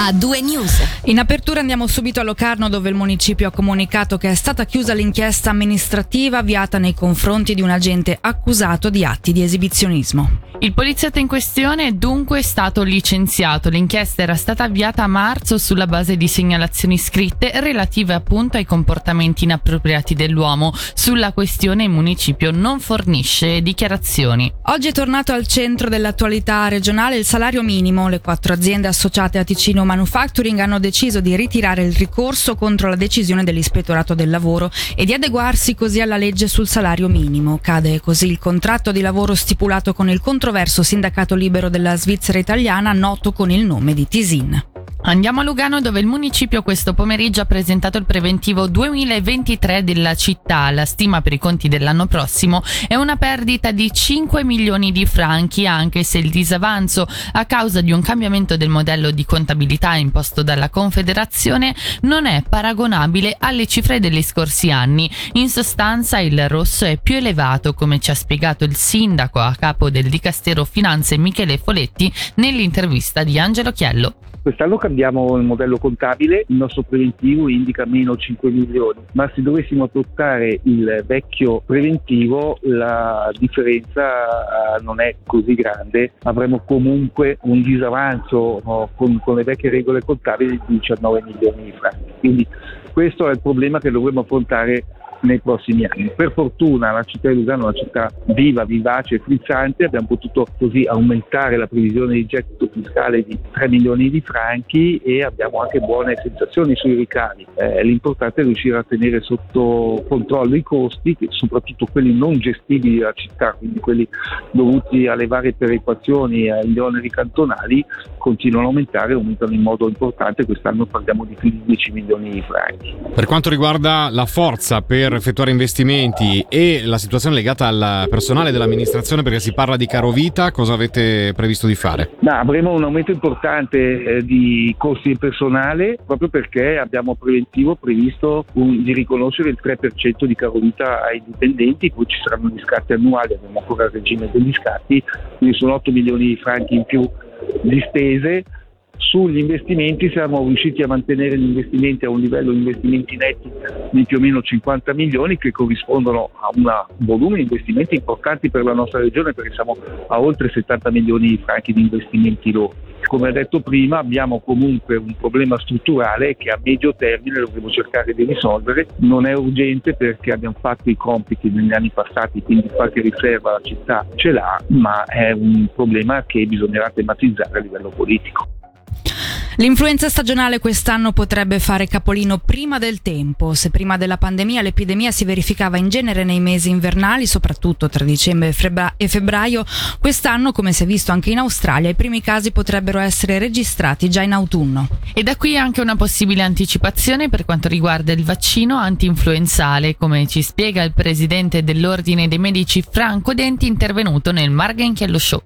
a due news. In apertura andiamo subito a Locarno dove il municipio ha comunicato che è stata chiusa l'inchiesta amministrativa avviata nei confronti di un agente accusato di atti di esibizionismo. Il poliziotto in questione è dunque stato licenziato. L'inchiesta era stata avviata a marzo sulla base di segnalazioni scritte relative appunto ai comportamenti inappropriati dell'uomo. Sulla questione il municipio non fornisce dichiarazioni. Oggi è tornato al centro dell'attualità regionale il salario minimo. Le quattro aziende associate a Ticino Manufacturing hanno deciso di ritirare il ricorso contro la decisione dell'ispettorato del lavoro e di adeguarsi così alla legge sul salario minimo. Cade così il contratto di lavoro stipulato con il controverso sindacato libero della Svizzera italiana noto con il nome di Tisin. Andiamo a Lugano dove il municipio questo pomeriggio ha presentato il preventivo 2023 della città. La stima per i conti dell'anno prossimo è una perdita di 5 milioni di franchi anche se il disavanzo a causa di un cambiamento del modello di contabilità imposto dalla Confederazione non è paragonabile alle cifre degli scorsi anni. In sostanza il rosso è più elevato come ci ha spiegato il sindaco a capo del Dicastero Finanze Michele Foletti nell'intervista di Angelo Chiello. Quest'anno cambiamo il modello contabile, il nostro preventivo indica meno 5 milioni, ma se dovessimo adottare il vecchio preventivo la differenza eh, non è così grande, avremo comunque un disavanzo no, con, con le vecchie regole contabili di 19 milioni di franchi. Quindi questo è il problema che dovremo affrontare nei prossimi anni. Per fortuna la città di Lugano è una città viva, vivace e frizzante, abbiamo potuto così aumentare la previsione di gettito fiscale di 3 milioni di franchi e abbiamo anche buone sensazioni sui ricavi. Eh, l'importante è riuscire a tenere sotto controllo i costi, soprattutto quelli non gestibili della città, quindi quelli dovuti alle varie perequazioni e agli oneri cantonali, continuano a aumentare aumentano in modo importante. Quest'anno parliamo di più di 10 milioni di franchi. Per quanto riguarda la forza per per effettuare investimenti e la situazione legata al personale dell'amministrazione perché si parla di caro vita, cosa avete previsto di fare? No, avremo un aumento importante eh, di costi di personale proprio perché abbiamo preventivo previsto un, di riconoscere il 3% di caro vita ai dipendenti, poi ci saranno gli scatti annuali, abbiamo ancora il regime degli scatti, quindi sono 8 milioni di franchi in più di spese sugli investimenti siamo riusciti a mantenere gli investimenti a un livello di investimenti netti di più o meno 50 milioni che corrispondono a un volume di investimenti importanti per la nostra regione perché siamo a oltre 70 milioni di franchi di investimenti loro. Come detto prima abbiamo comunque un problema strutturale che a medio termine dovremo cercare di risolvere, non è urgente perché abbiamo fatto i compiti negli anni passati, quindi qualche riserva la città ce l'ha, ma è un problema che bisognerà tematizzare a livello politico. L'influenza stagionale quest'anno potrebbe fare capolino prima del tempo. Se prima della pandemia l'epidemia si verificava in genere nei mesi invernali, soprattutto tra dicembre e febbraio, quest'anno, come si è visto anche in Australia, i primi casi potrebbero essere registrati già in autunno. E da qui anche una possibile anticipazione per quanto riguarda il vaccino anti-influenzale, come ci spiega il presidente dell'Ordine dei Medici Franco Denti intervenuto nel Margenchiello Show.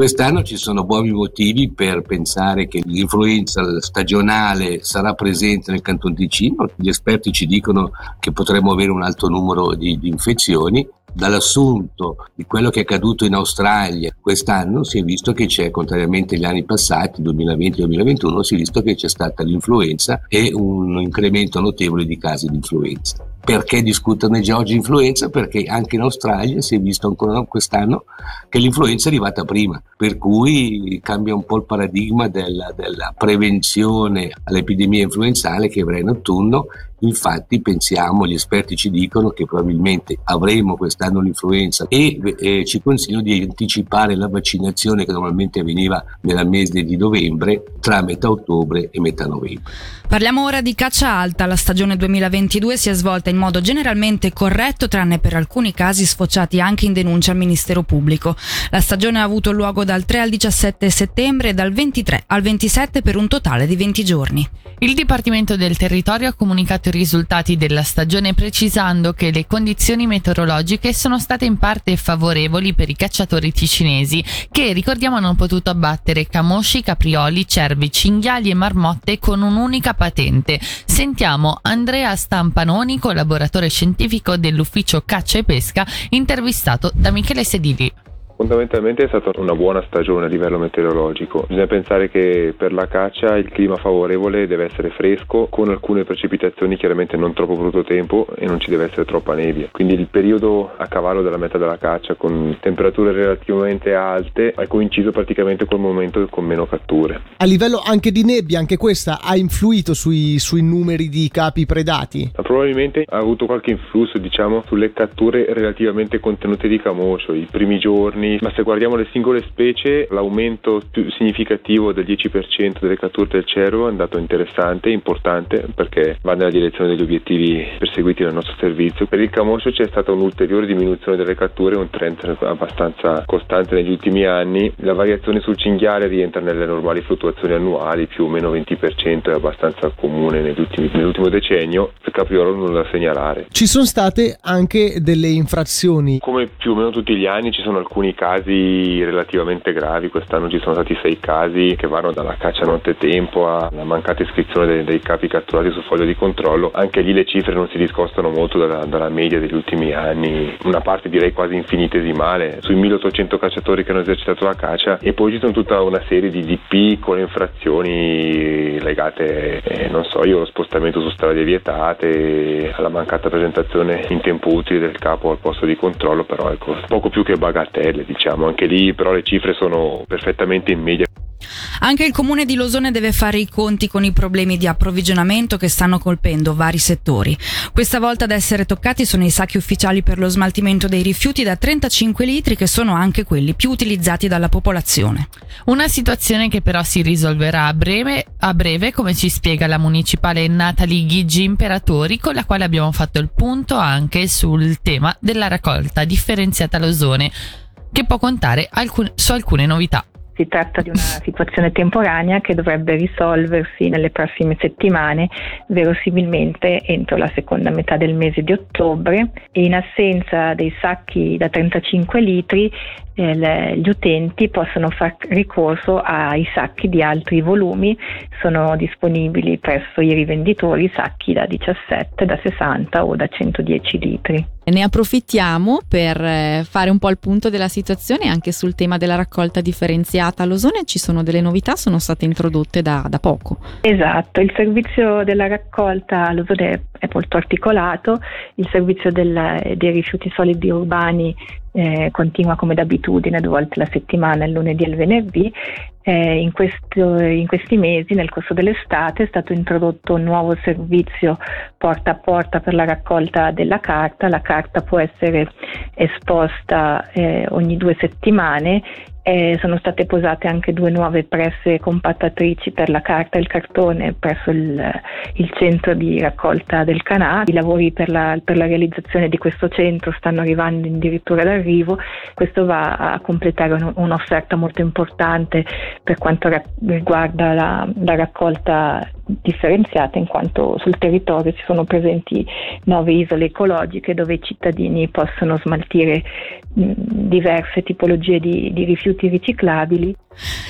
Quest'anno ci sono buoni motivi per pensare che l'influenza stagionale sarà presente nel Canton Ticino. Gli esperti ci dicono che potremo avere un alto numero di, di infezioni dall'assunto di quello che è accaduto in Australia quest'anno si è visto che c'è, contrariamente agli anni passati, 2020-2021, si è visto che c'è stata l'influenza e un incremento notevole di casi di influenza. Perché discuterne già oggi influenza? Perché anche in Australia si è visto ancora quest'anno che l'influenza è arrivata prima, per cui cambia un po' il paradigma della, della prevenzione all'epidemia influenzale che avrà in autunno Infatti pensiamo, gli esperti ci dicono che probabilmente avremo quest'anno l'influenza e eh, ci consigliano di anticipare la vaccinazione che normalmente avveniva nel mese di novembre tra metà ottobre e metà novembre. Parliamo ora di caccia alta. La stagione 2022 si è svolta in modo generalmente corretto, tranne per alcuni casi sfociati anche in denuncia al Ministero Pubblico. La stagione ha avuto luogo dal 3 al 17 settembre e dal 23 al 27 per un totale di 20 giorni. Il Dipartimento del Territorio ha comunicato i risultati della stagione precisando che le condizioni meteorologiche sono state in parte favorevoli per i cacciatori ticinesi che ricordiamo hanno potuto abbattere camosci, caprioli, cervi, cinghiali e marmotte con un'unica patente. Sentiamo Andrea Stampanoni, collaboratore scientifico dell'ufficio caccia e pesca, intervistato da Michele Sedili Fondamentalmente è stata una buona stagione a livello meteorologico. Bisogna pensare che per la caccia il clima favorevole deve essere fresco, con alcune precipitazioni chiaramente non troppo brutto tempo e non ci deve essere troppa nebbia. Quindi il periodo a cavallo della meta della caccia con temperature relativamente alte è coinciso praticamente col momento con meno catture. A livello anche di nebbia, anche questa ha influito sui, sui numeri di capi predati? Probabilmente ha avuto qualche influsso diciamo sulle catture relativamente contenute di camoscio i primi giorni, ma se guardiamo le singole specie l'aumento più significativo del 10% delle catture del cervo è andato interessante, importante perché va nella direzione degli obiettivi perseguiti dal nostro servizio. Per il camoscio c'è stata un'ulteriore diminuzione delle catture, un trend abbastanza costante negli ultimi anni. La variazione sul cinghiale rientra nelle normali fluttuazioni annuali, più o meno 20% è abbastanza comune ultimi, nell'ultimo decennio. Per capriolo non da segnalare. Ci sono state anche delle infrazioni. Come più o meno tutti gli anni ci sono alcuni casi relativamente gravi, quest'anno ci sono stati sei casi che vanno dalla caccia nottetempo alla mancata iscrizione dei, dei capi catturati sul foglio di controllo. Anche lì le cifre non si discostano molto dalla, dalla media degli ultimi anni, una parte direi quasi infinitesimale, sui 1800 cacciatori che hanno esercitato la caccia e poi ci sono tutta una serie di, di piccole infrazioni legate, eh, non so io, allo spostamento su strade vietate, alla mancata presentazione in tempo utile del capo al posto di controllo, però ecco, poco più che bagatelle diciamo, anche lì però le cifre sono perfettamente in media. Anche il comune di Losone deve fare i conti con i problemi di approvvigionamento che stanno colpendo vari settori. Questa volta ad essere toccati sono i sacchi ufficiali per lo smaltimento dei rifiuti da 35 litri che sono anche quelli più utilizzati dalla popolazione. Una situazione che però si risolverà a breve, a breve come ci spiega la municipale Natalie Ghigi Imperatori con la quale abbiamo fatto il punto anche sul tema della raccolta differenziata a Losone che può contare alcun- su alcune novità. Si tratta di una situazione temporanea che dovrebbe risolversi nelle prossime settimane, verosimilmente entro la seconda metà del mese di ottobre e in assenza dei sacchi da 35 litri eh, gli utenti possono fare ricorso ai sacchi di altri volumi, sono disponibili presso i rivenditori sacchi da 17, da 60 o da 110 litri. Ne approfittiamo per eh, fare un po' il punto della situazione anche sul tema della raccolta differenziata all'osone. Ci sono delle novità, sono state introdotte da, da poco. Esatto, il servizio della raccolta all'osone è molto articolato, il servizio del, dei rifiuti solidi urbani eh, continua come d'abitudine due volte alla settimana, il lunedì e il venerdì. Eh, in, questo, in, questi mesi, nel corso dell'estate, è stato introdotto un nuovo servizio porta a porta per la raccolta della carta. La carta può essere esposta eh, ogni due settimane eh, sono state posate anche due nuove presse compattatrici per la carta e il cartone presso il, il centro di raccolta del Canà. I lavori per la, per la, realizzazione di questo centro stanno arrivando addirittura d'arrivo. Questo va a completare un, un'offerta molto importante per quanto ra- riguarda la, la raccolta differenziata in quanto sul territorio ci sono presenti nove isole ecologiche dove i cittadini possono smaltire mh, diverse tipologie di, di rifiuti riciclabili.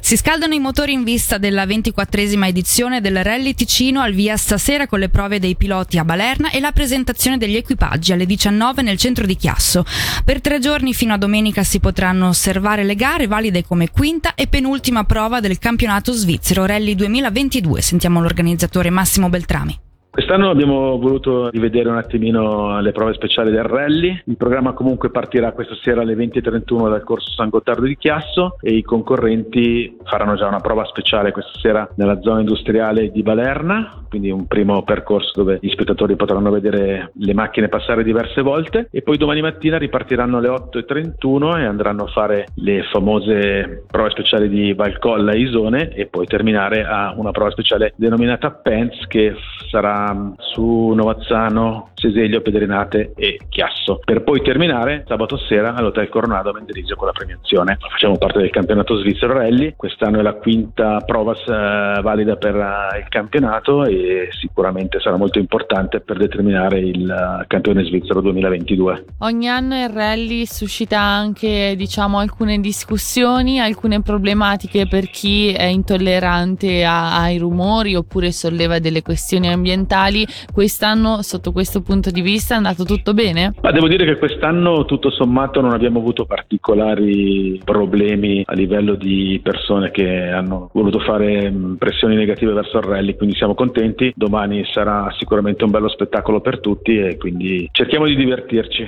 Si scaldano i motori in vista della ventiquattresima edizione del Rally Ticino al via stasera con le prove dei piloti a Balerna e la presentazione degli equipaggi alle 19 nel centro di Chiasso. Per tre giorni fino a domenica si potranno osservare le gare valide come quinta e penultima prova del campionato svizzero Rally 2022. Sentiamo l'organizzatore Massimo Beltrami. Quest'anno abbiamo voluto rivedere un attimino le prove speciali del rally. Il programma comunque partirà questa sera alle 20.31 dal corso San Gottardo di Chiasso e i concorrenti faranno già una prova speciale questa sera nella zona industriale di Balerna, quindi un primo percorso dove gli spettatori potranno vedere le macchine passare diverse volte e poi domani mattina ripartiranno alle 8.31 e andranno a fare le famose prove speciali di Valcolla e Isone e poi terminare a una prova speciale denominata Pence che sarà su Novazzano, Seseglio, Pedrinate e Chiasso, per poi terminare sabato sera all'Hotel Coronado a Mendrisio con la premiazione. Facciamo parte del campionato svizzero rally, quest'anno è la quinta prova eh, valida per uh, il campionato e sicuramente sarà molto importante per determinare il uh, campione svizzero 2022. Ogni anno il rally suscita anche diciamo alcune discussioni, alcune problematiche per chi è intollerante a, ai rumori oppure solleva delle questioni ambientali. Quest'anno, sotto questo punto di vista? È andato tutto bene? Ma devo dire che quest'anno tutto sommato non abbiamo avuto particolari problemi a livello di persone che hanno voluto fare pressioni negative verso il rally, quindi siamo contenti. Domani sarà sicuramente un bello spettacolo per tutti e quindi cerchiamo di divertirci.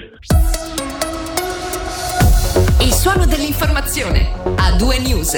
Il suono dell'informazione a due news.